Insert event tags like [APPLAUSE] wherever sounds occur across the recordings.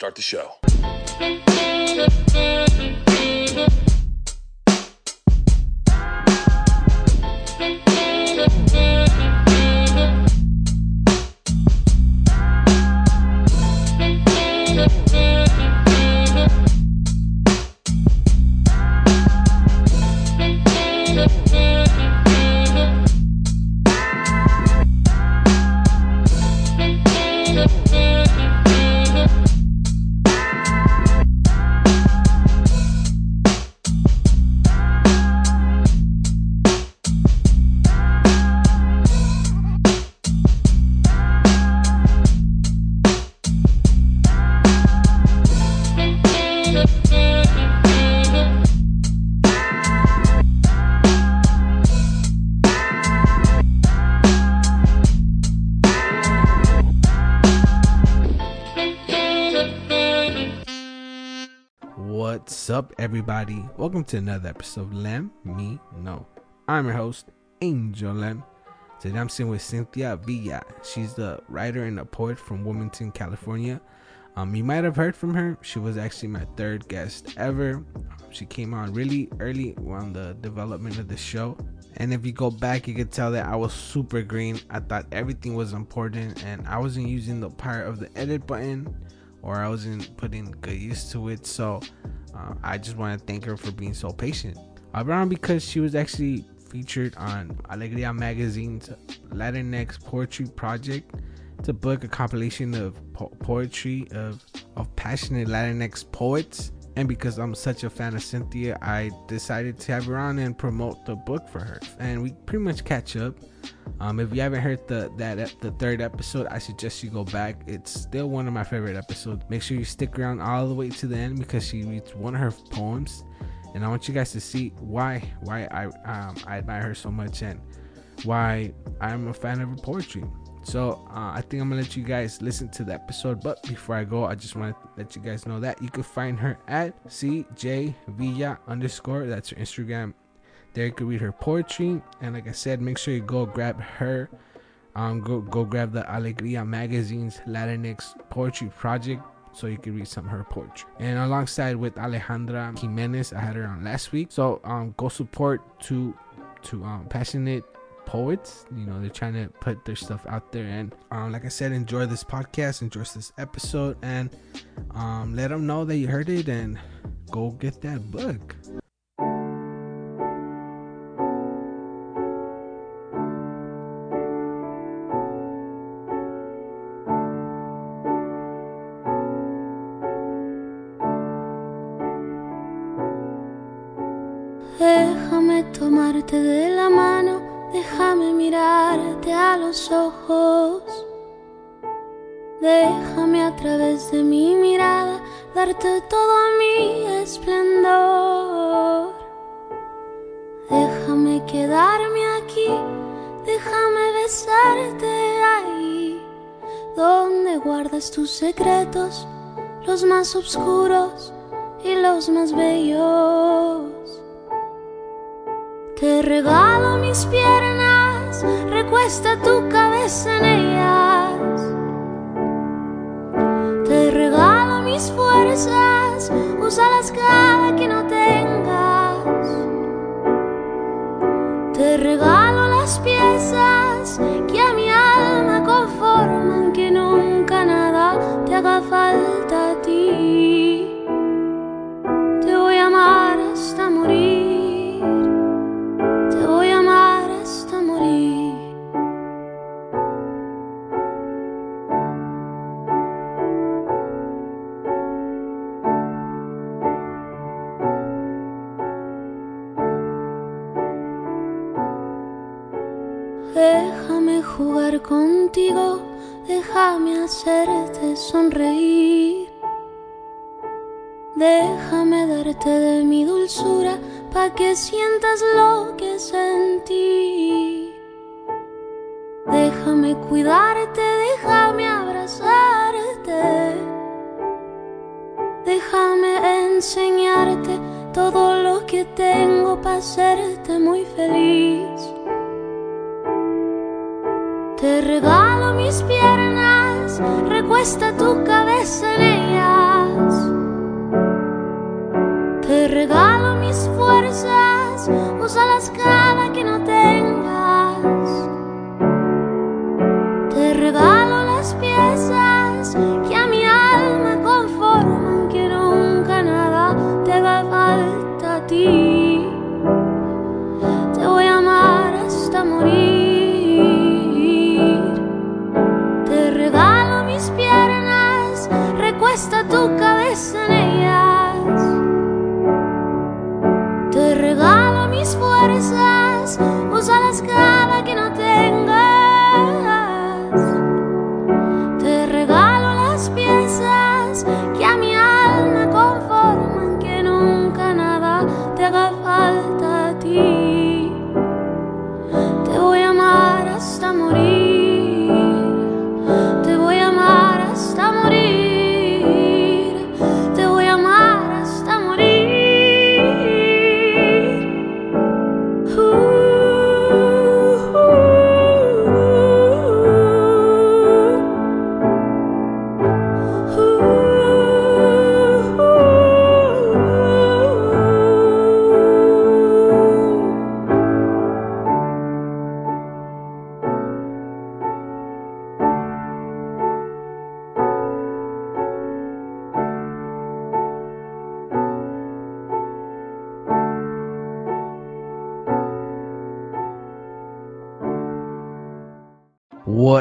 Start the show. Everybody? Welcome to another episode of Lem Me Know. I'm your host, Angel Lem. Today I'm sitting with Cynthia Villa. She's the writer and a poet from Wilmington, California. Um, you might have heard from her. She was actually my third guest ever. She came on really early on the development of the show. And if you go back, you could tell that I was super green. I thought everything was important, and I wasn't using the power of the edit button or I wasn't putting good use to it. So uh, I just want to thank her for being so patient. On because she was actually featured on Alegria Magazine's Latinx Poetry Project. It's a book, a compilation of po- poetry of, of passionate Latinx poets. And because I'm such a fan of Cynthia, I decided to have her on and promote the book for her. And we pretty much catch up. Um, if you haven't heard the that the third episode, I suggest you go back. It's still one of my favorite episodes. Make sure you stick around all the way to the end because she reads one of her poems, and I want you guys to see why why I um, I admire her so much and why I'm a fan of her poetry. So uh, I think I'm gonna let you guys listen to the episode. But before I go, I just want to let you guys know that you can find her at CJ Villa underscore. That's her Instagram. There you can read her poetry. And like I said, make sure you go grab her. Um, go go grab the Alegria magazine's Latinx poetry project so you can read some of her poetry. And alongside with Alejandra Jimenez, I had her on last week. So um, go support to to um, passionate poets. You know, they're trying to put their stuff out there. And um, like I said, enjoy this podcast, enjoy this episode, and um, let them know that you heard it and go get that book. Ojos. Déjame a través de mi mirada darte todo mi esplendor. Déjame quedarme aquí, déjame besarte ahí, donde guardas tus secretos, los más oscuros y los más bellos. Te regalo mis piernas, recuesta tu cabeza en ellas. Te regalo mis fuerzas, úsalas cada que no tengas. Te regalo dulzura pa' que sientas lo que sentí. Déjame cuidarte, déjame abrazarte. Déjame enseñarte todo lo que tengo para hacerte muy feliz. Te regalo mis piernas, recuesta tu cabeza en tu cabeza en ellas. Te regalo mis fuerzas,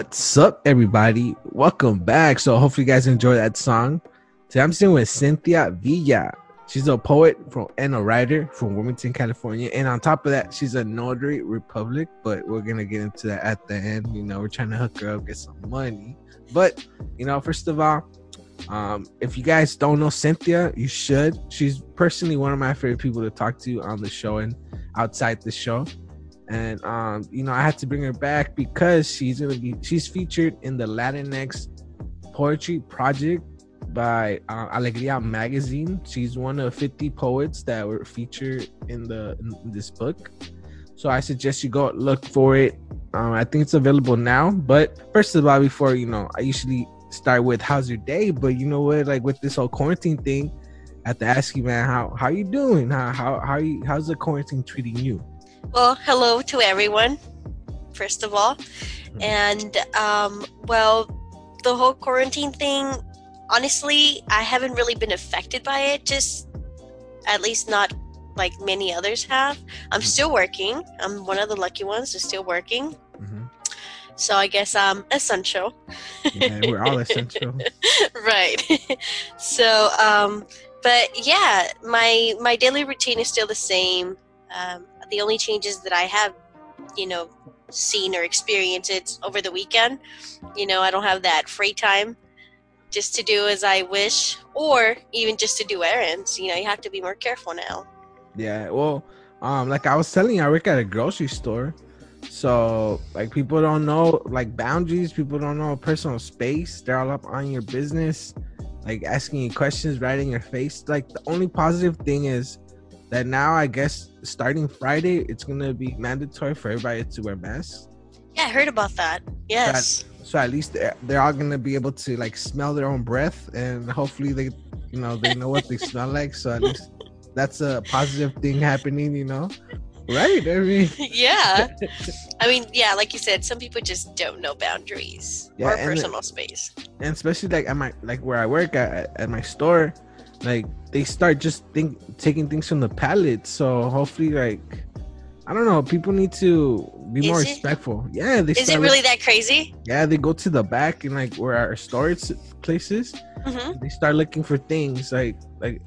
What's up, everybody? Welcome back. So, hopefully, you guys enjoy that song. Today, I'm sitting with Cynthia Villa. She's a poet from and a writer from Wilmington, California. And on top of that, she's a notary republic. But we're gonna get into that at the end. You know, we're trying to hook her up, get some money. But you know, first of all, um, if you guys don't know Cynthia, you should. She's personally one of my favorite people to talk to on the show and outside the show and um, you know I had to bring her back because she's gonna be she's featured in the Latinx poetry project by uh, Alegria magazine. She's one of 50 poets that were featured in the in this book. So I suggest you go look for it. Um, I think it's available now. But first of all, before you know, I usually start with how's your day. But you know what, like with this whole quarantine thing, I have to ask you, man, how how you doing? How how how you how's the quarantine treating you? Well, hello to everyone, first of all. And, um, well, the whole quarantine thing, honestly, I haven't really been affected by it, just at least not like many others have. I'm still working. I'm one of the lucky ones who's still working. Mhm. So I guess I'm essential. Yeah, we're all essential. [LAUGHS] right. [LAUGHS] so, um, but yeah, my my daily routine is still the same. Um, the only changes that I have, you know, seen or experienced it's over the weekend. You know, I don't have that free time just to do as I wish, or even just to do errands. You know, you have to be more careful now. Yeah, well, um, like I was telling you, I work at a grocery store, so like people don't know like boundaries. People don't know personal space. They're all up on your business, like asking you questions right in your face. Like the only positive thing is that now I guess starting Friday, it's gonna be mandatory for everybody to wear masks. Yeah, I heard about that. Yes. So at least they're, they're all gonna be able to like smell their own breath, and hopefully they, you know, they know what they smell like. So at least that's a positive thing happening, you know, right? I mean, [LAUGHS] yeah. I mean, yeah, like you said, some people just don't know boundaries Yeah, or and the- personal space. and especially like at my like where I work at at my store, like they start just think taking things from the pallet. So hopefully, like I don't know, people need to be more it? respectful. Yeah, they Is it really that crazy? yeah they go to the back and like where our storage places. hmm they start looking for things like like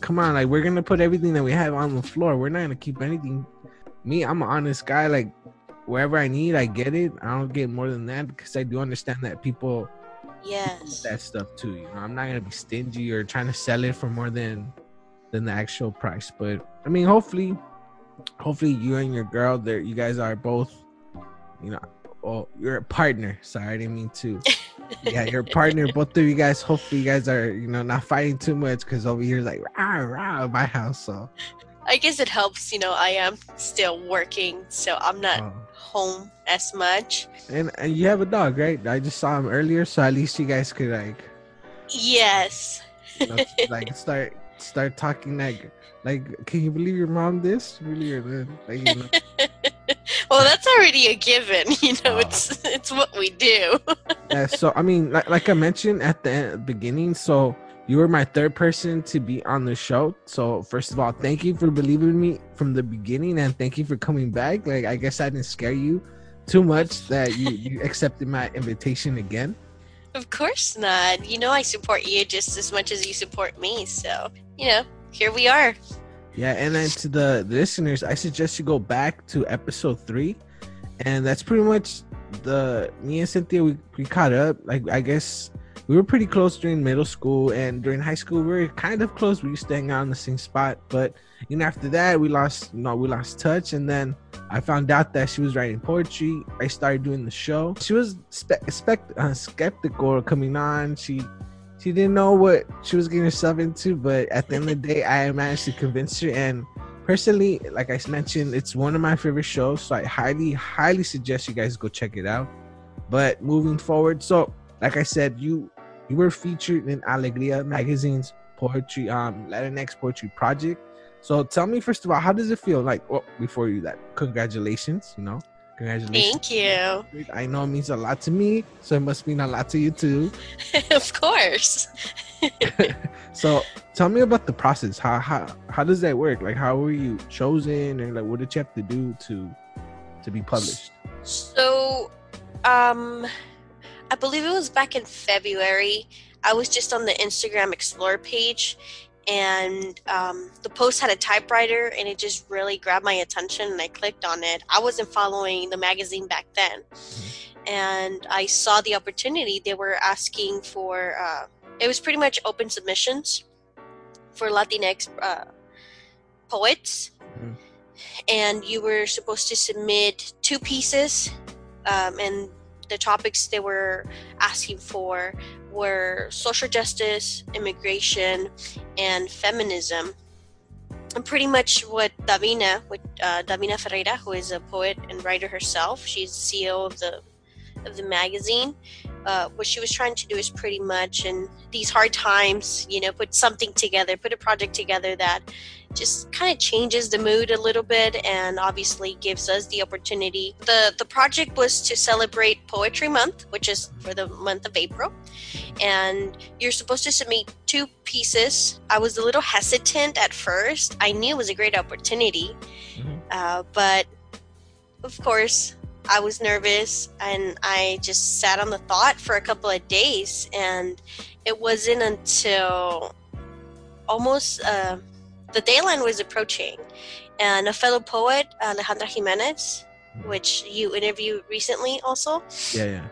come on like we're gonna put everything that we have on the floor we're not gonna keep anything me i'm an honest guy like wherever i need i get it i don't get more than that because i do understand that people Yes. that stuff too you know i'm not gonna be stingy or trying to sell it for more than than the actual price but i mean hopefully hopefully you and your girl there you guys are both you know oh you're a partner sorry i didn't mean to [LAUGHS] yeah, your partner, both of you guys. Hopefully, you guys are you know not fighting too much because over here like rah rah my house. So I guess it helps, you know, I am still working, so I'm not uh, home as much. And and you have a dog, right? I just saw him earlier, so at least you guys could like, Yes. [LAUGHS] like start start talking like like. Can you believe your mom this? Really, or then like you know. [LAUGHS] well, that's already a given. [LAUGHS] You know, Oh. it's it's what we do. yeah, so I mean, like, like I mentioned at the beginning, so you were my third person to be on the show. So first of all, thank you for believing in me from the beginning, and thank you for coming back. Like I guess I didn't scare you too much that you you [LAUGHS] accepted my invitation again. Of course not. You know, I support you just as much as you support me. So, you know, here we are. Yeah, and then to the, the listeners, I suggest you go back to episode three, and that's pretty much the me and Cynthia we, we caught up. Like I guess we were pretty close during middle school and during high school we were kind of close. We used to hang out in the same spot, but you know after that we lost you know we lost touch, and then I found out that she was writing poetry. I started doing the show. She was spe- spec- uh, skeptical coming on. She she didn't know what she was getting herself into, but at the end of the day, I managed to convince her. And personally, like I mentioned, it's one of my favorite shows, so I highly, highly suggest you guys go check it out. But moving forward, so like I said, you you were featured in Alegria magazine's poetry, um, Latinx poetry project. So tell me first of all, how does it feel? Like, well, before you that, congratulations, you know, congratulations. Thank you. I know it means a lot to me, so it must mean a lot to you too. [LAUGHS] of course. [LAUGHS] So tell me about the process. How how how does that work? Like how were you chosen and like what did you have to do to to be published? So, um, I believe it was back in February. I was just on the Instagram Explore page, and um, the post had a typewriter, and it just really grabbed my attention, and I clicked on it. I wasn't following the magazine back then, and I saw the opportunity. They were asking for. Uh, it was pretty much open submissions for Latinx uh, poets, Mhm. and you were supposed to submit two pieces, um, and the topics they were asking for were social justice, immigration, and feminism. And pretty much what Davina, what, uh, Davina Ferreira, who is a poet and writer herself, she's CEO of the of the magazine. Uh, what she was trying to do is pretty much in these hard times, you know, put something together, put a project together that just kind of changes the mood a little bit and obviously gives us the opportunity. The the project was to celebrate Poetry Month, which is for the month of April. And you're supposed to submit two pieces. I was a little hesitant at first. I knew it was a great opportunity. Mhm. Uh, but of course, I was nervous and I just sat on the thought for a couple of days. And it wasn't until almost uh, the deadline was approaching. And a fellow poet, Alejandra Jimenez, which you interviewed recently also, Yeah, yeah.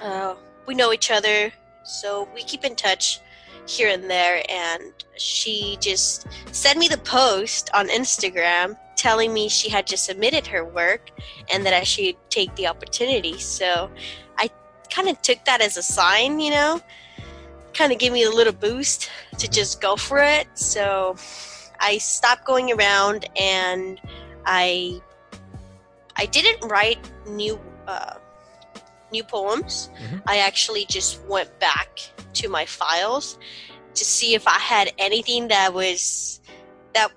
uh, we know each other, so we keep in touch here and there. And she just sent me the post on Instagram telling me she had just submitted her work and that I should take the opportunity. So I kind of took that as a sign, you know, kind of gave me a little boost to just go for it. So I stopped going around and I I didn't write new uh, new poems. Mhm. I actually just went back to my files to see if I had anything that was that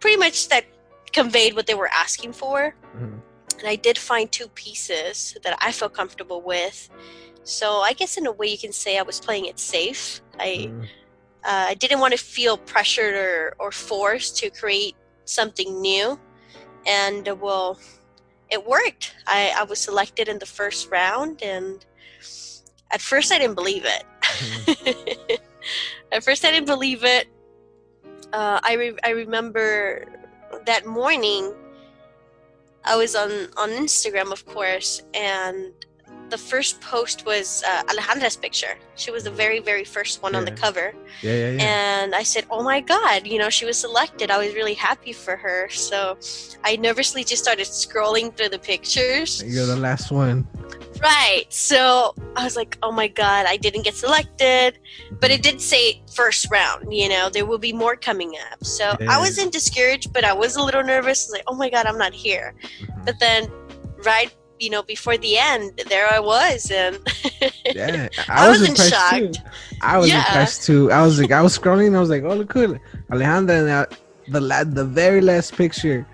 pretty much that conveyed what they were asking for. Mhm. And I did find two pieces that I felt comfortable with. So I guess in a way you can say I was playing it safe. I Mm, uh, I didn't want to feel pressured or, or forced to create something new. And uh, well, it worked. I, I was selected in the first round, and at first I didn't believe it. [LAUGHS] at first I didn't believe it. Uh, I, re- I remember that morning I was on, on Instagram, of course, and the first post was uh, Alejandra's picture. She was the very, very first one on the cover. yeah, yeah, yeah. And I said, Oh my God, you know, she was selected. I was really happy for her. So I nervously just started scrolling through the pictures. You're the last one. Right. So I was like, Oh my God, I didn't get selected. But it did say first round, you know, there will be more coming up. So Yeah. I wasn't discouraged, but I was a little nervous. I was like, Oh my God, I'm not here. Mhm. But then, right you know, before the end, there I was, and [LAUGHS] Yeah, I, I, was, wasn't impressed shocked. too. I was Yeah. impressed too. I was like, I was scrolling. I was like, oh look cool, Alejandra. And I, the la- the very last picture,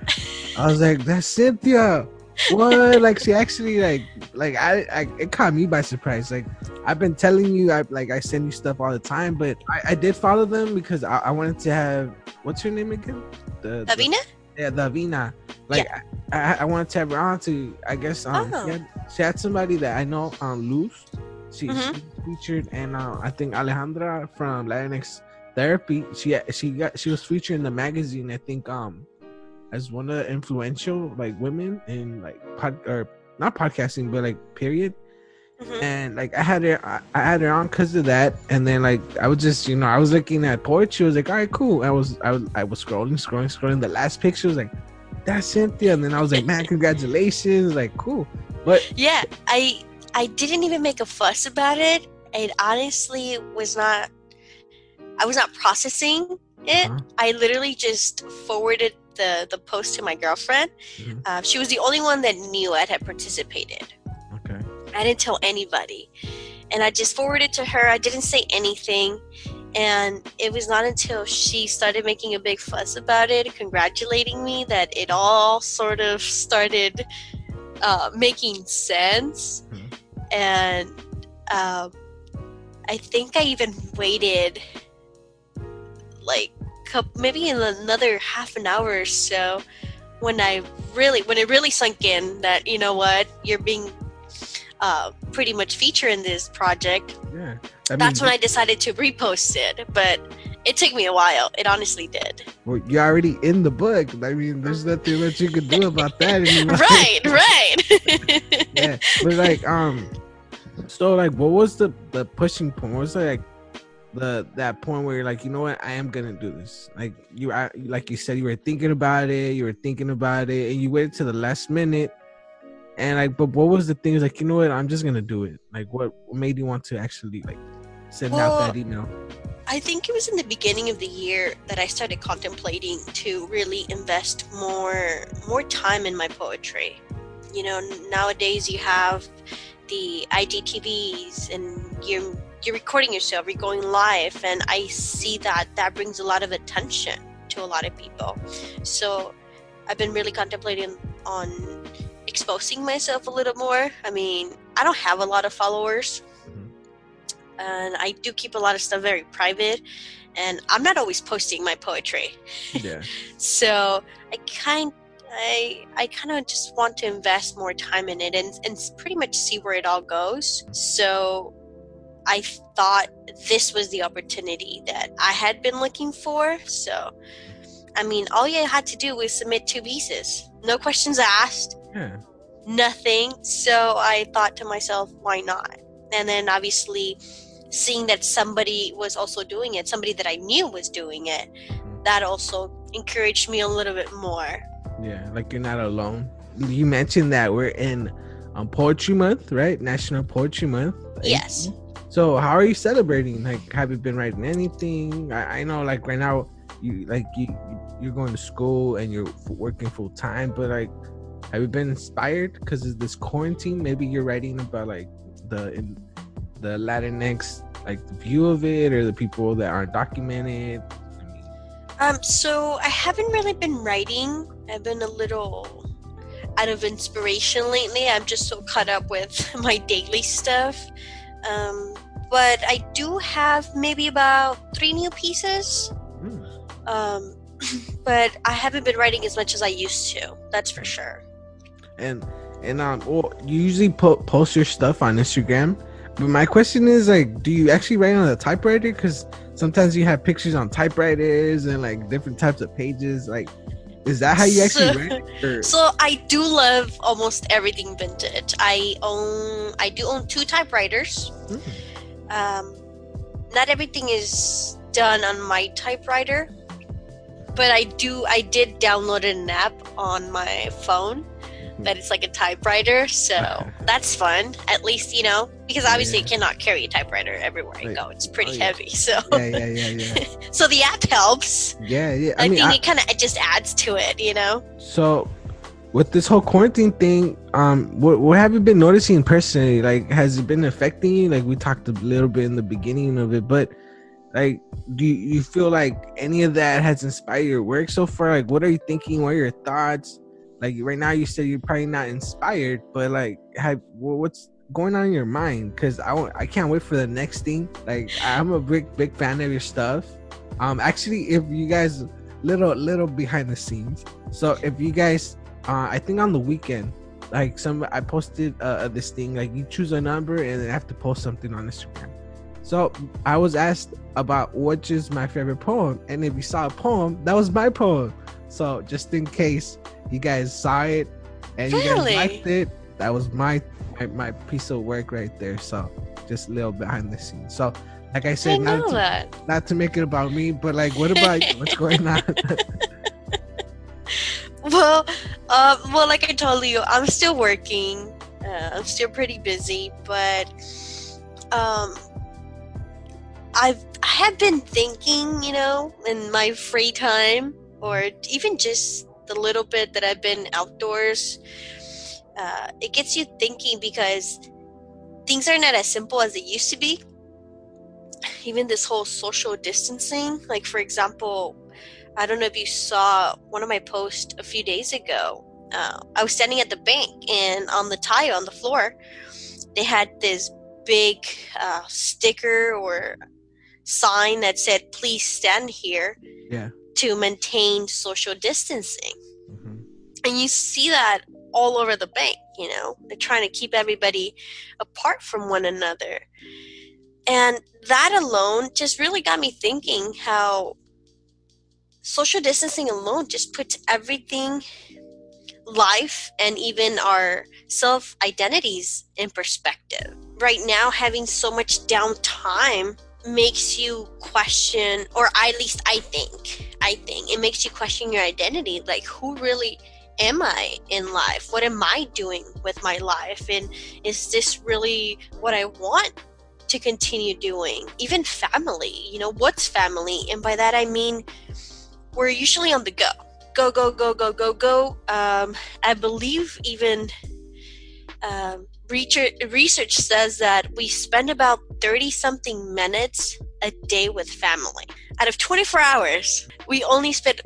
I was like, that's Cynthia. What? like she actually like like I, I it caught me by surprise. Like I've been telling you, I like I send you stuff all the time, but I, I did follow them because I, I wanted to have what's her name again? The, Davina? yeah, Davina. Like I, I, I wanted to tap her on to. I guess um, Oh. she, had, she had somebody that I know on Loose. She, Mhm. she featured, and uh, I think Alejandra from Latinx Therapy. She she got she was featured in the magazine. I think um as one of the influential like women in like pod or not podcasting, but like period. Mhm. And like I had her, I, I had her on because of that. And then like I was just, you know, I was looking at poetry. I was like, all right, cool. I was, I was, I was scrolling, scrolling, scrolling. The last picture was like, that's Cynthia. And then I was like, man, congratulations. Like, cool. But Yeah, I I didn't even make a fuss about it. It honestly was not. I was not processing it. Uh-huh. I literally just forwarded the the post to my girlfriend. Mhm. Uh, she was the only one that knew I had participated. okay, I didn't tell anybody. And I just forwarded to her. I didn't say anything. And it was not until she started making a big fuss about it, congratulating me, that it all sort of started uh, making sense. Mhm. And um, I think I even waited like maybe in another half an hour or so when I really when it really sunk in that you know what you're being uh, pretty much feature in this project. yeah. I That's when I decided to repost it, but it took me a while. It honestly did. well, you're already in the book. I mean, there's nothing that you can do about that anymore. [LAUGHS] right, right. [LAUGHS] yeah, but like, um, so like, what was the the pushing point? What was like the that point where you're like, you know what, I am gonna do this. Like you, I, like you said, you were thinking about it, you were thinking about it, and you waited to the last minute. And like, but what was the things like? You know what, I'm just gonna do it. Like, what made you want to actually like send out that email? I think it was in the beginning of the year that I started contemplating to really invest more more time in my poetry. You know, nowadays you have the IGTVs and you're you're recording yourself, you're going live, and I see that that brings a lot of attention to a lot of people. So I've been really contemplating on exposing myself a little more. I mean, I don't have a lot of followers mm-hmm. and I do keep a lot of stuff very private. And I'm not always posting my poetry, Yeah, [LAUGHS] so I kind I I kind of just want to invest more time in it and and pretty much see where it all goes. So I thought this was the opportunity that I had been looking for. So I mean, all you had to do was submit two pieces, no questions asked yeah, nothing. So I thought to myself, why not? And then obviously seeing that somebody was also doing it, somebody that I knew was doing it, that also encouraged me a little bit more. yeah. Like you're not alone. You mentioned that we're in um, Poetry Month, right? National Poetry Month. Yes. So how are you celebrating? Like, have you been writing anything? I, I know, like right now, you like you you're going to school and you're working full time, but like, have you been inspired because of this quarantine? Maybe you're writing about like the in, the Latinx like the view of it or the people that aren't documented. Um, so I haven't really been writing. I've been a little out of inspiration lately. I'm just so caught up with [LAUGHS] my daily stuff. Um, but I do have maybe about three new pieces. hmm, Um, but I haven't been writing as much as I used to. That's for sure. and and um, well, you usually po- post your stuff on Instagram. But my question is like, do you actually write on a typewriter? Because sometimes you have pictures on typewriters and like different types of pages. Like, is that how you [LAUGHS] actually So- write? Or- So I do love almost everything vintage. I own I do own two typewriters. Hmm. Um, not everything is done on my typewriter, but I do I did download an app on my phone that it's like a typewriter, so that's fun. At least you know because obviously Yeah. you cannot carry a typewriter everywhere Right. go. It's pretty Oh, yeah. heavy, so yeah, yeah, yeah, yeah, [LAUGHS] so the app helps. yeah, yeah. I, I mean, think I, it kind of just adds to it, you know. so with this whole quarantine thing, um, what what have you been noticing personally? Like, has it been affecting you? Like, we talked a little bit in the beginning of it, but like, do you, feel like any of that has inspired your work so far? Like, what are you thinking? What are your thoughts? Like, right now, you said you're probably not inspired, but like, have what's going on in your mind? Because I want, I can't wait for the next thing. Like, I'm a big big fan of your stuff. Um, actually, if you guys little little behind the scenes, so if you guys uh, I think on the weekend, like some I posted uh, this thing like you choose a number and then I have to post something on Instagram. So I was asked about which is my favorite poem, and if you saw a poem, that was my poem. So just in case you guys saw it and you guys liked it, that was my, my my piece of work right there. So just a little behind the scenes. So like I I said, know not to, that. not to make it about me, but like what about you? What's going on? [LAUGHS] Well, uh, well, like I told you, I'm still working. Uh, I'm still pretty busy, but um, I've I have been thinking, you know, in my free time, or even just the little bit that I've been outdoors. Uh, it gets you thinking because things are not as simple as they used to be. Even this whole social distancing, like for example, I don't know if you saw one of my posts a few days ago. Uh, I was standing at the bank, and on the tile on the floor, they had this big uh, sticker or sign that said, "Please stand here yeah. to maintain social distancing." Mhm. And you see that all over the bank. You know, they're trying to keep everybody apart from one another, and that alone just really got me thinking how social distancing alone just puts everything life and even our self identities in perspective right now having so much downtime makes you question or at least i think i think it makes you question your identity. Like who really am i in life? What am i doing with my life? And is this really what i want to continue doing? Even family you know what's family? And by that i mean we're usually on the go. Go go go go go go. Um, i believe even um, research, research says that we spend about 30 something minutes a day with family. Out of 24 hours we only spend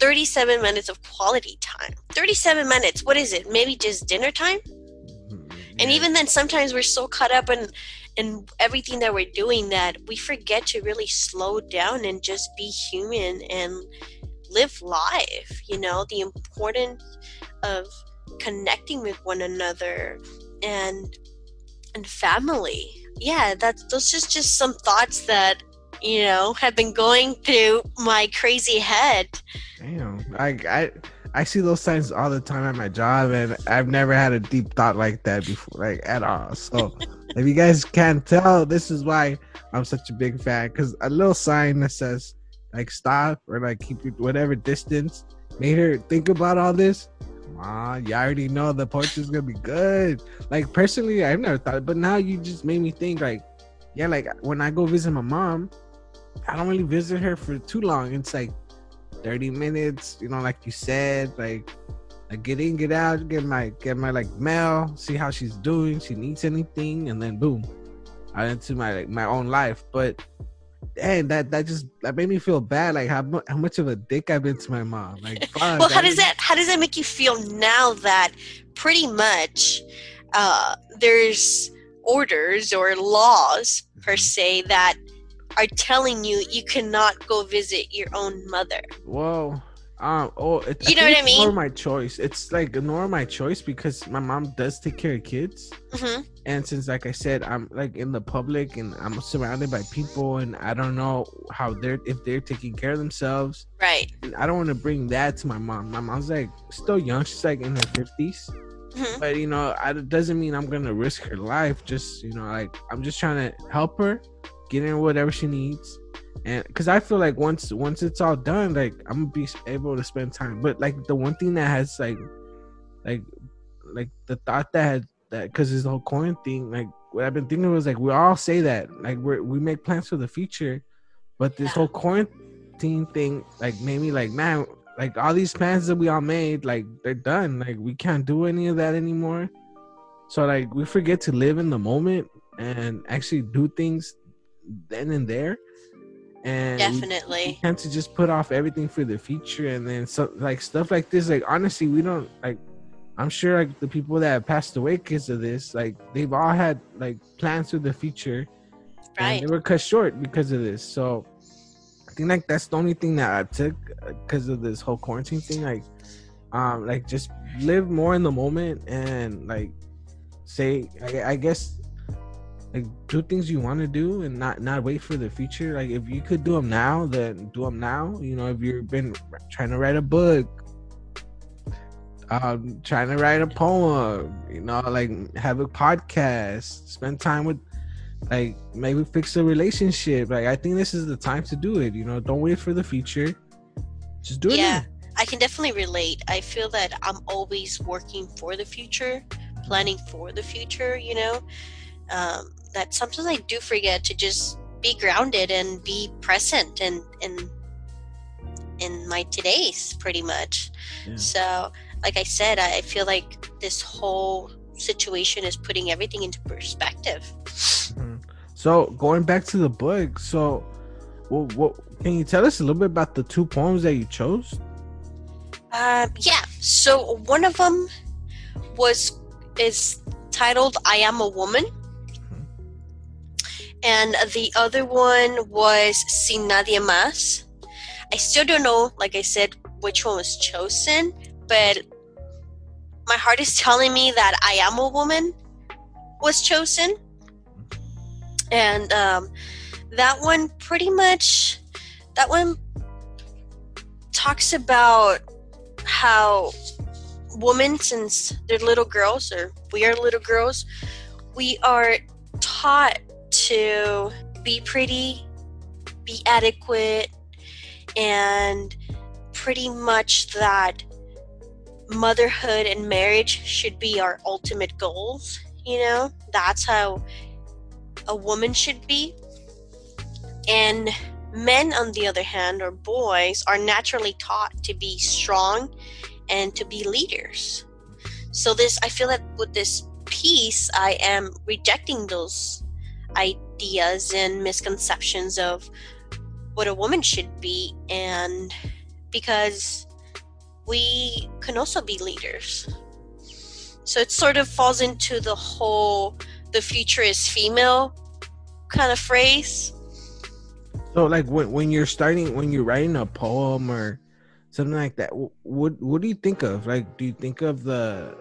37 minutes of quality time. 37 minutes what is it? Maybe just dinner time? Mm-hmm. And even then sometimes we're so caught up in in everything that we're doing that we forget to really slow down and just be human and live life you know? The importance of connecting with one another and and family yeah that's those just just some thoughts that you know have been going through my crazy head Damn, I I I see those signs all the time at my job, and I've never had a deep thought like that before, like at all. So, [LAUGHS] if you guys can't tell, this is why I'm such a big fan. Because a little sign that says like stop or like keep your whatever distance made her think about all this. Come on, you already know the porch is gonna be good. Like personally, I've never thought, but now you just made me think. Like, yeah, like when I go visit my mom, I don't really visit her for too long. It's like 30 minutes, you know, like you said, like Like get in, get out, get my get my like mail, see how she's doing, she needs anything, and then boom, I into my like my own life. But and that that just that made me feel bad, like how mu- how much of a dick I've been to my mom. Like, [LAUGHS] fuck, well how does that how does that make you feel now that pretty much uh, there's orders or laws per Mhm. se that are telling you you cannot go visit your own mother Whoa. Um, oh, it, You know what I mean? my choice. It's like more my choice because my mom does take care of kids. hmm and since like i said i'm like in the public and i'm surrounded by people and i don't know how they're if they're taking care of themselves right and i don't want to bring that to my mom my mom's like still young she's like in her 50s Mhm. but you know I, it doesn't mean i'm gonna risk her life just you know like i'm just trying to help her get her whatever she needs and because i feel like once once it's all done like i'm gonna be able to spend time but like the one thing that has like like like the thought that had that because this whole quarantine like what i've been thinking was like we all say that like we we make plans for the future but this Yeah. whole quarantine thing like made me like man like all these plans that we all made, like they're done. Like we can't do any of that anymore. So like we forget to live in the moment and actually do things then and there. And Definitely. tend to just put off everything for the future and then so like stuff like this like honestly we don't like i'm sure like the people that have passed away because of this like they've all had like plans for the future and Right. they were cut short because of this so i think like that's the only thing that i took because of this whole quarantine thing like um like just live more in the moment and like say i, I guess like do things you want to do and not not wait for the future like if you could do them now then do them now you know if you've been trying to write a book um trying to write a poem you know like have a podcast spend time with like maybe fix a relationship like i think this is the time to do it you know don't wait for the future just do it Yeah. now. I can definitely relate. I feel that I'm always working for the future, planning for the future, you know. Um, that sometimes I do forget to just be grounded and be present and in in my today's pretty much. Yeah. So, like I said, I feel like this whole situation is putting everything into perspective. Mhm. So going back to the book, so what, what can you tell us a little bit about the two poems that you chose? Um, yeah. So one of them was is titled "I Am a Woman," and the other one was "Sin Nadie Más." I still don't know, like I said, which one was chosen, but my heart is telling me that "I Am a Woman" was chosen, and um, that one pretty much that one talks about how women since they're little girls or we are little girls we are taught to be pretty be adequate and pretty much that motherhood and marriage should be our ultimate goals you know? That's how a woman should be. And men on the other hand or boys are naturally taught to be strong and to be leaders. So this i feel that with this piece i am rejecting those ideas and misconceptions of what a woman should be and because we can also be leaders so it sort of falls into the whole the future is female kind of phrase So like when when you're starting when you're writing a poem or something like that, what what do you think of? Like, do you think of the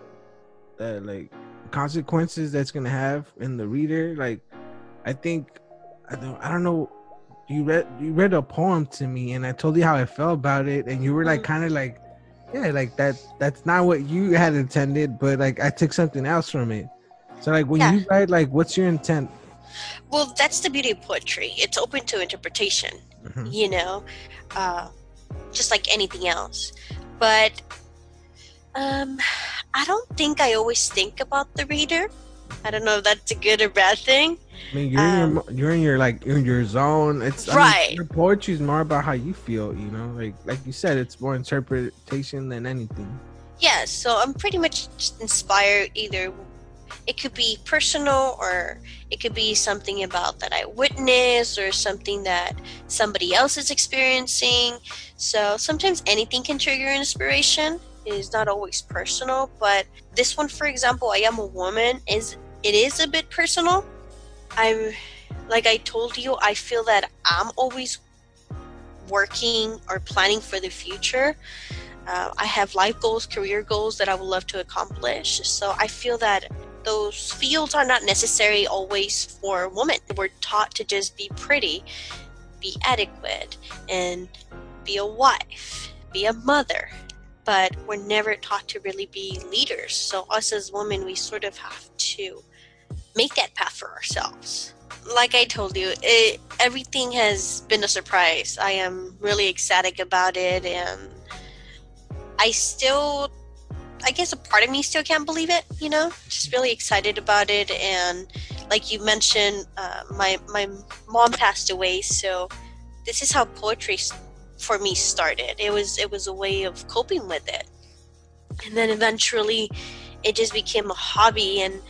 the like consequences that's gonna have in the reader? Like, I think I don't I don't know. You read you read a poem to me, and I told you how I felt about it, and you were like Mhm. kind of like, yeah, like that that's not what you had intended, but like I took something else from it. So like when Yeah. you write, like, what's your intent? well that's the beauty of poetry it's open to interpretation Mhm. you know, uh, just like anything else. But um, I don't think I always think about the reader. I don't know if that's a good or bad thing. I mean, you're in your Um, you're in your like in your zone. It's I mean, Right. your poetry is more about how you feel. You know, like like you said, it's more interpretation than anything. Yeah, so I'm pretty much inspired either. It could be personal or it could be something about that I witnessed or something that somebody else is experiencing. So sometimes anything can trigger inspiration. Is not always personal, but this one, for example, I am a woman is it is a bit personal. I'm like I told you, I feel that I'm always working or planning for the future. Uh, I have life goals, career goals that I would love to accomplish. So I feel that those fields are not necessary always for women. We're taught to just be pretty, be adequate, and be a wife, be a mother. But we're never taught to really be leaders. So us as women, we sort of have to make that path for ourselves. Like I told you, it, everything has been a surprise. I am really ecstatic about it, and I still, I guess a part of me still can't believe it. You know, just really excited about it, and like you mentioned, uh, my my mom passed away, so this is how poetry for me started. It was it was a way of coping with it. And then eventually it just became a hobby and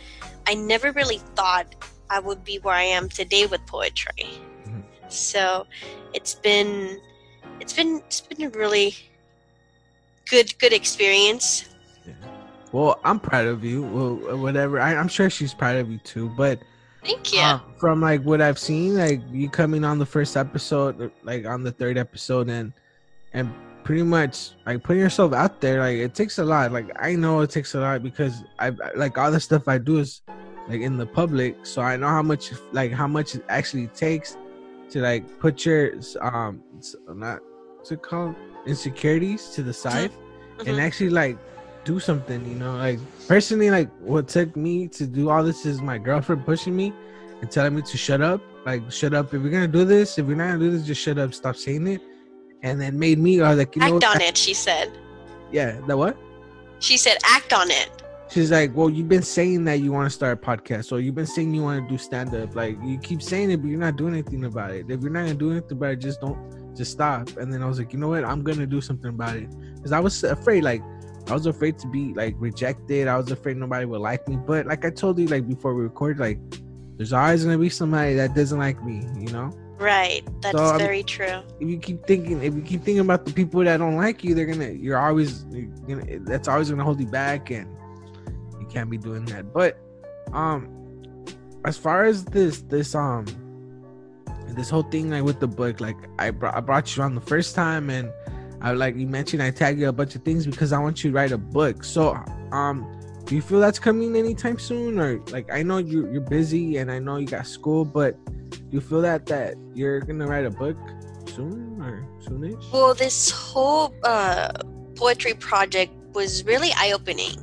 I never really thought I would be where I am today with poetry. Mhm. So it's been it's been it's been a really good good experience. Well, I'm proud of you. Well, whatever. I, I'm sure she's proud of you too. But Thank you. uh, from like what I've seen, like you coming on the first episode, like on the third episode, and and pretty much like putting yourself out there, like it takes a lot. Like I know it takes a lot because I like all the stuff I do is like in the public, so I know how much like how much it actually takes to like put your um not what's it called insecurities to the side and Mhm. actually like do something you know? Like personally like what took me to do all this is my girlfriend pushing me and telling me to shut up. Like shut up. If you're gonna do this if you're not gonna do this just shut up. Stop saying it. And then made me uh, like you act what? on it, she said. yeah that what? She said act on it. she's like well you've been saying that you want to start a podcast or you've been saying you want to do stand up like you keep saying it but you're not doing anything about it. If you're not gonna do anything about it just don't just stop. And then i was like you know what? I'm gonna do something about it. Because i was afraid like i was afraid to be like rejected i was afraid nobody would like me but like i told you like before we recorded like there's always gonna be somebody that doesn't like me you know Right. That's So, I mean- very true. if you keep thinking if you keep thinking about the people that don't like you they're gonna you're always you're gonna that's always gonna hold you back and you can't be doing that but um as far as this this um this whole thing like with the book like i brought i brought you on the first time and i like you mentioned i tag you a bunch of things because i want you to write a book so um do you feel that's coming anytime soon or like i know you're, you're busy and i know you got school but do you feel that that you're gonna write a book soon or soonish? Well, this whole uh, poetry project was really eye opening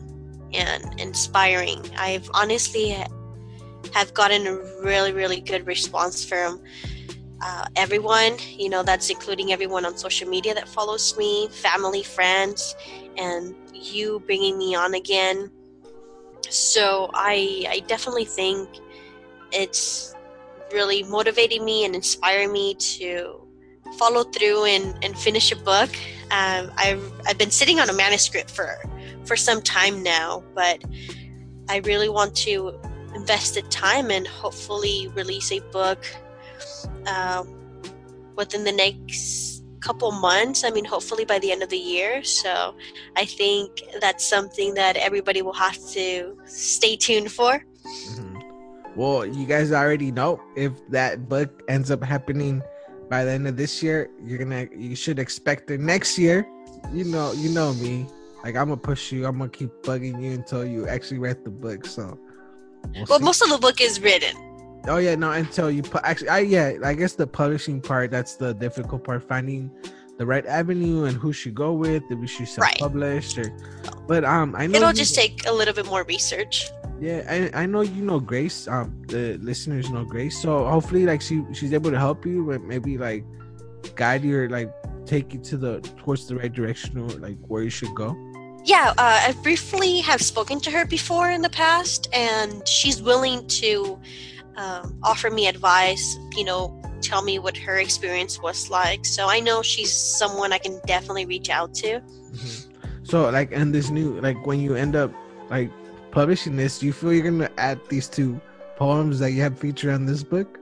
and inspiring. I've honestly have gotten a really, really good response from uh, everyone. You know, that's including everyone on social media that follows me, family, friends, and you bringing me on again. So I, I definitely think it's really motivating me and inspiring me to follow through and, and finish a book. Um, I've, I've been sitting on a manuscript for, for some time now, but I really want to invest the time and hopefully release a book um, within the next couple months. I mean, hopefully by the end of the year. So I think that's something that everybody will have to stay tuned for. Mhm. Well, you guys already know if that book ends up happening by the end of this year, you're gonna you should expect it next year. You know, you know me. Like I'm gonna push you. I'm gonna keep bugging you until you actually write the book. So, we'll Well, most of the book is written. Oh yeah, no, until you pu- actually, I yeah, I guess the publishing part that's the difficult part, finding the right avenue and who should go with, if we should Right. self-publish or. But um, I know It'll just take a little bit more research. Yeah, I, I know you know Grace. Um, the listeners know Grace, so hopefully, like she she's able to help you, but maybe like guide you or like take you to the towards the right direction or like where you should go. Yeah, uh, I briefly have spoken to her before in the past, and she's willing to um, offer me advice. You know, tell me what her experience was like. So I know she's someone I can definitely reach out to. So like, and this new like when you end up like publishing this, do you feel you're gonna add these two poems that you have featured on this book?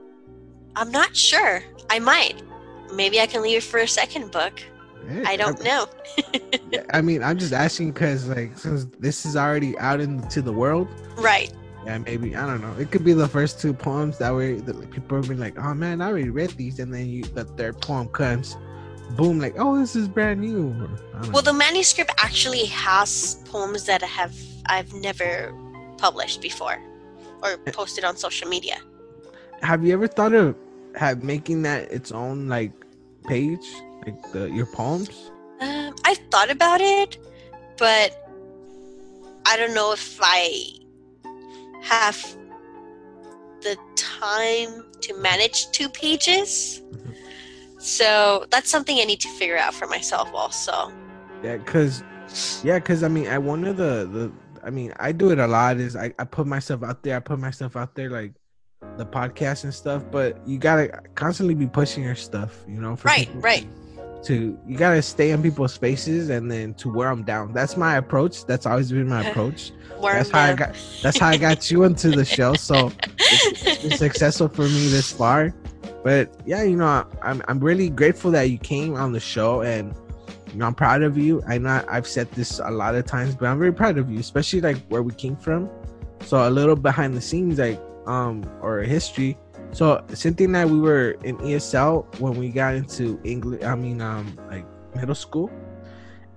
I'm not sure. I might. Maybe I can leave it for a second book. Yeah, I don't know. I, I mean, I'm just asking because like since this is already out into the world, Right. Yeah, maybe I don't know. It could be the first two poems that were the people have been like, "Oh man, I already read these," and then you the third poem comes, boom, like, "Oh, this is brand new." I Well, know. the manuscript actually has poems that I have I've never published before or posted on social media. have you ever thought of have making that its own like page, like the your poems? Um, I've thought about it, but I don't know if I have the time to manage two pages. So that's something I need to figure out for myself also. Yeah, cause yeah, cause I mean, I one of the the I mean, I do it a lot. Is I I put myself out there. I put myself out there like the podcast and stuff. But you gotta constantly be pushing your stuff, you know. Right, people right. To you gotta stay in people's faces and then to wear them down. That's my approach. That's always been my [LAUGHS] approach. That's how I got. That's how I got you into the show. So it's, it's [LAUGHS] successful for me this far. But yeah, you know, I'm I'm really grateful that you came on the show, and you know, I'm proud of you. I know I've said this a lot of times, but I'm very proud of you, especially like where we came from. So a little behind the scenes, like um, or history. So Cynthia and I, we were in ESL when we got into English. I mean, um, like middle school,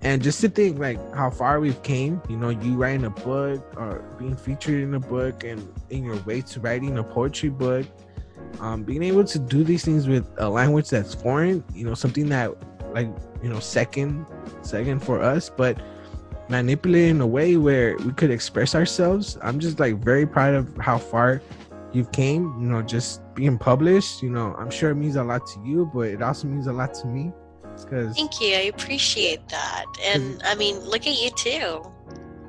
and just to think like how far we've came. You know, you writing a book or being featured in a book, and in your way to writing a poetry book. Um, being able to do these things with a language that's foreign, you know, something that like you know second second for us, but manipulated in a way where we could express ourselves. I'm just like very proud of how far you've came. You know, just being published. You know, I'm sure it means a lot to you, but it also means a lot to me because Thank you. I appreciate that. And I mean, look at you too.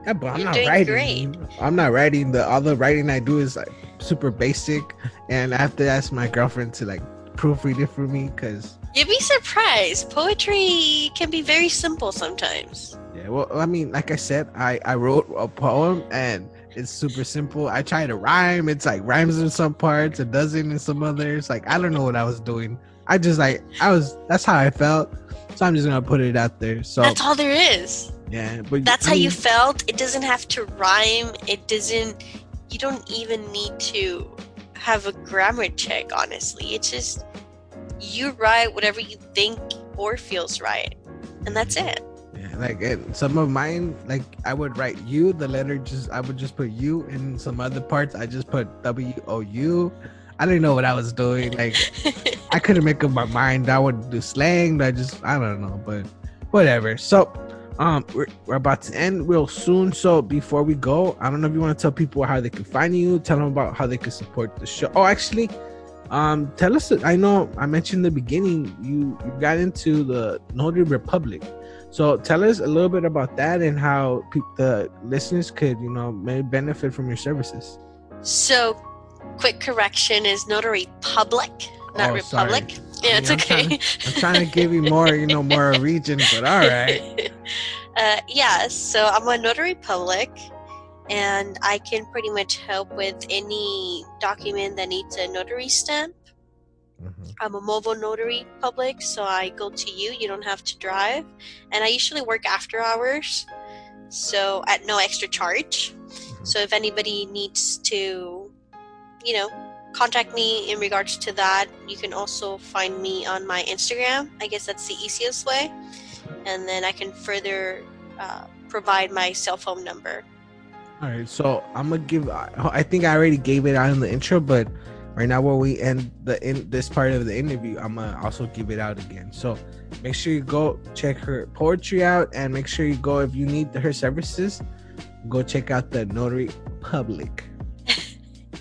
yeah, but I'm You're not writing. I'm not writing. The all the writing I do is like super basic, and I have to ask my girlfriend to like proofread it for me because You'd be surprised. Poetry can be very simple sometimes. Yeah, well, I mean, like I said, I I wrote a poem and it's super simple. I try to rhyme. It's like rhymes in some parts, it doesn't in some others. Like I don't know what I was doing. I just like I was. That's how I felt. So I'm just gonna put it out there. So That's all there is. yeah, but That's I how you felt. It doesn't have to rhyme. It doesn't. You don't even need to have a grammar check. Honestly, it's just you write whatever you think or feels right, and that's it. Like and some of mine, like I would write you. The letter just I would just put you, in some other parts I just put W O U. I didn't know what I was doing. Like [LAUGHS] I couldn't make up my mind. I would do slang. but I just I don't know, but whatever. So um we're, we're about to end real soon. So before we go, I don't know if you want to tell people how they can find you, tell them about how they can support the show. Oh, actually, um tell us I know I mentioned in the beginning you you got into the Notary Republic. So tell us a little bit about that and how pe- the listeners could, you know, may benefit from your services. So, quick correction is notary public, not Oh, republic. sorry. Yeah, I it's I'm okay. I'm trying to give you more, you know, more a region, but all right. [LAUGHS] uh, yeah, so I'm a notary public, and I can pretty much help with any document that needs a notary stamp. Mhm. I'm a mobile notary public, so I go to you. You don't have to drive, and I usually work after hours, so at no extra charge. So if anybody needs to, you know, contact me in regards to that, you can also find me on my Instagram. I guess that's the easiest way, and then I can further uh, provide my cell phone number. All right, so I'm gonna give. I think I already gave it out in the intro, but right now when we end the in this part of the interview, I'm gonna also give it out again. So make sure you go check her poetry out, and make sure you go if you need her services, go check out the Notary Public. [LAUGHS]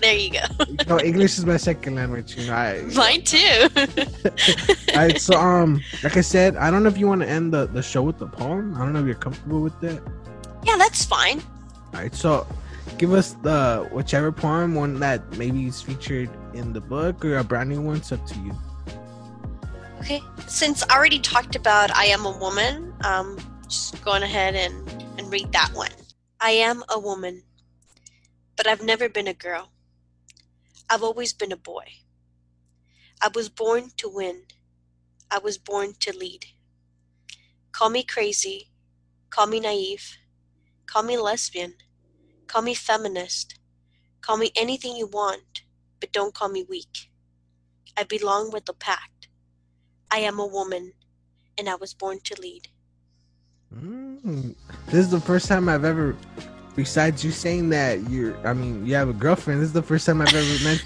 There you go. You know, English is my second language. You know, I, Mine too. [LAUGHS] All right, so um, like I said, I don't know if you want to end the the show with the poem. I don't know if you're comfortable with that. yeah, that's fine. All right, so give us the whichever poem, one that maybe is featured in the book or a brand new one. It's up to you. Okay. Since I already talked about I am a woman, um, just going ahead and, and read that one. I am a woman, but I've never been a girl. I've always been a boy. I was born to win. I was born to lead. Call me crazy. Call me naive. Call me lesbian. Call me feminist. Call me anything you want, but don't call me weak. I belong with the pack. I am a woman, and I was born to lead. Mm, this is the first time I've ever, besides you saying that you're, I mean, you have a girlfriend. This is the first time I've ever meant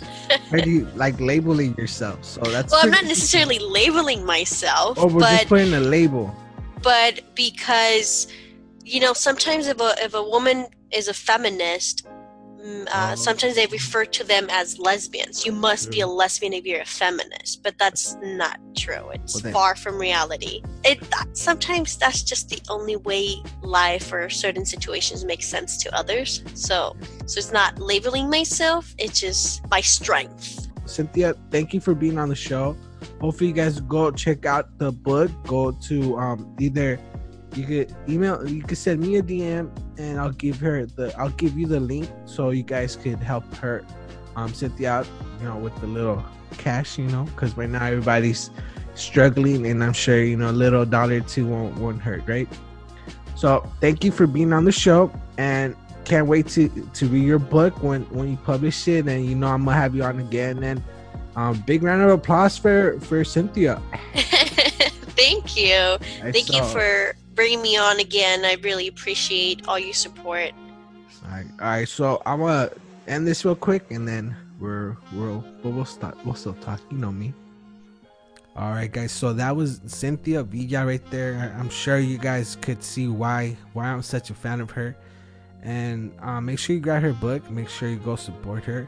heard [LAUGHS] you like labeling yourself. So that's. Well, I'm not necessarily labeling myself, Oh, we're but just putting a label. but because you know sometimes if a if a woman is a feminist, mm, uh, Oh. sometimes they refer to them as lesbians. You must be a lesbian if you're a feminist, but that's not true. It's Well, then- far from reality. It that, sometimes that's just the only way life or certain situations make sense to others. So so it's not labeling myself. It's just my strength. Cynthia, thank you for being on the show. hopefully you guys go check out the book. Go to um either you could email you could send me a DM and I'll give her the I'll give you the link so you guys could help her um Cynthia out, you know, with the little cash, you know, because right now everybody's struggling and I'm sure you know a little dollar or two won't won't hurt, right? So thank you for being on the show and can't wait to to read your book when when you publish it and you know I'm gonna have you on again and um big round of applause for for Cynthia. [LAUGHS] Thank you. I Thank you for bringing me on again. I really appreciate all your support. All right, all right. So I'm gonna end this real quick, and then we're we'll but we'll start. We'll still talk. You know me. All right, guys. So that was Cynthia Villa right there. I'm sure you guys could see why why I'm such a fan of her. And uh, make sure you grab her book. Make sure you go support her.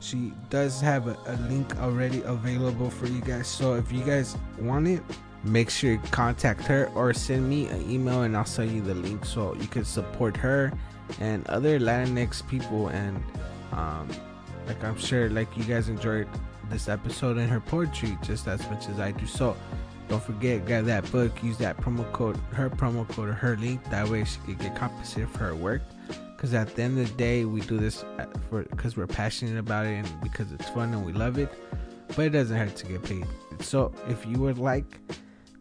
She does have a, a link already available for you guys. So if you guys want it, make sure you contact her or send me an email and I'll send you the link so you can support her and other Latinx people and um like I'm sure like you guys enjoyed this episode and her poetry just as much as I do. So don't forget, grab that book, use that promo code, her promo code or her link. That way she can get compensated for her work. Because at the end of the day, we do this uh, for because we're passionate about it and because it's fun and we love it. But it doesn't hurt to get paid. So if you would like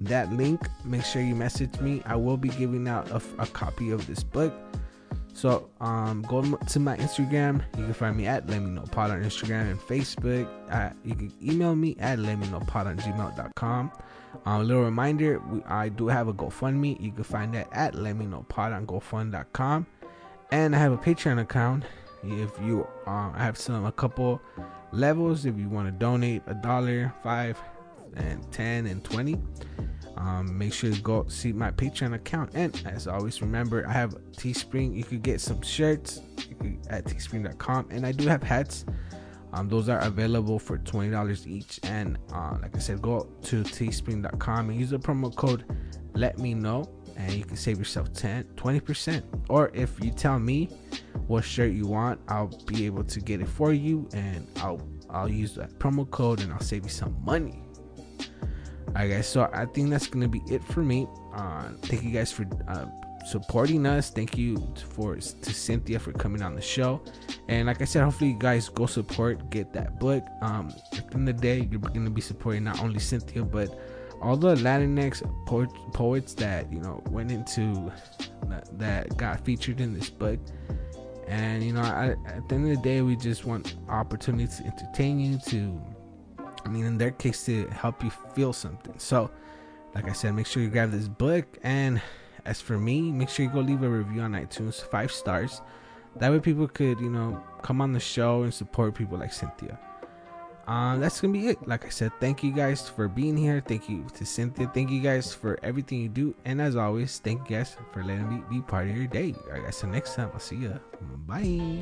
that link, make sure you message me. I will be giving out a, a copy of this book. So um, go to my Instagram. You can find me at Let Me Know Pod on Instagram and Facebook. You can email me at Let Me Know Pod on gmail.com. Um, a little reminder: we, I do have a GoFundMe. You can find that at Let Me Know Pod on GoFund.com, and I have a Patreon account. If you, um, I have some a couple levels. If you want to donate a dollar, five, and ten, and twenty. Um, make sure to go see my patreon account. And as always remember i have teespring. You could get some shirts at teespring.com and i do have hats. Um, those are available for $20 each. And uh, like i said go to teespring.com and use the promo code let me know. And you can save yourself 10 20% or if you tell me what shirt you want i'll be able to get it for you. And i'll i'll use that promo code and i'll save you some money Alright, guys. So I think that's gonna be it for me. Uh, thank you guys for uh, supporting us. Thank you for to Cynthia for coming on the show. And like I said, hopefully you guys go support, get that book. Um, at the end of the day, you're gonna be supporting not only Cynthia but all the Latinx poet, poets that you know went into that, that got featured in this book. And you know, I, at the end of the day, we just want opportunity to entertain you to I mean, in their case, to help you feel something. So, like I said, make sure you grab this book. And as for me, make sure you go leave a review on iTunes, five stars. That way, people could, you know, come on the show and support people like Cynthia. Um, that's gonna be it. Like I said, thank you guys for being here. Thank you to Cynthia. Thank you guys for everything you do. And as always, thank you guys for letting me be part of your day. All right, guys. So next time, I'll see ya. Bye.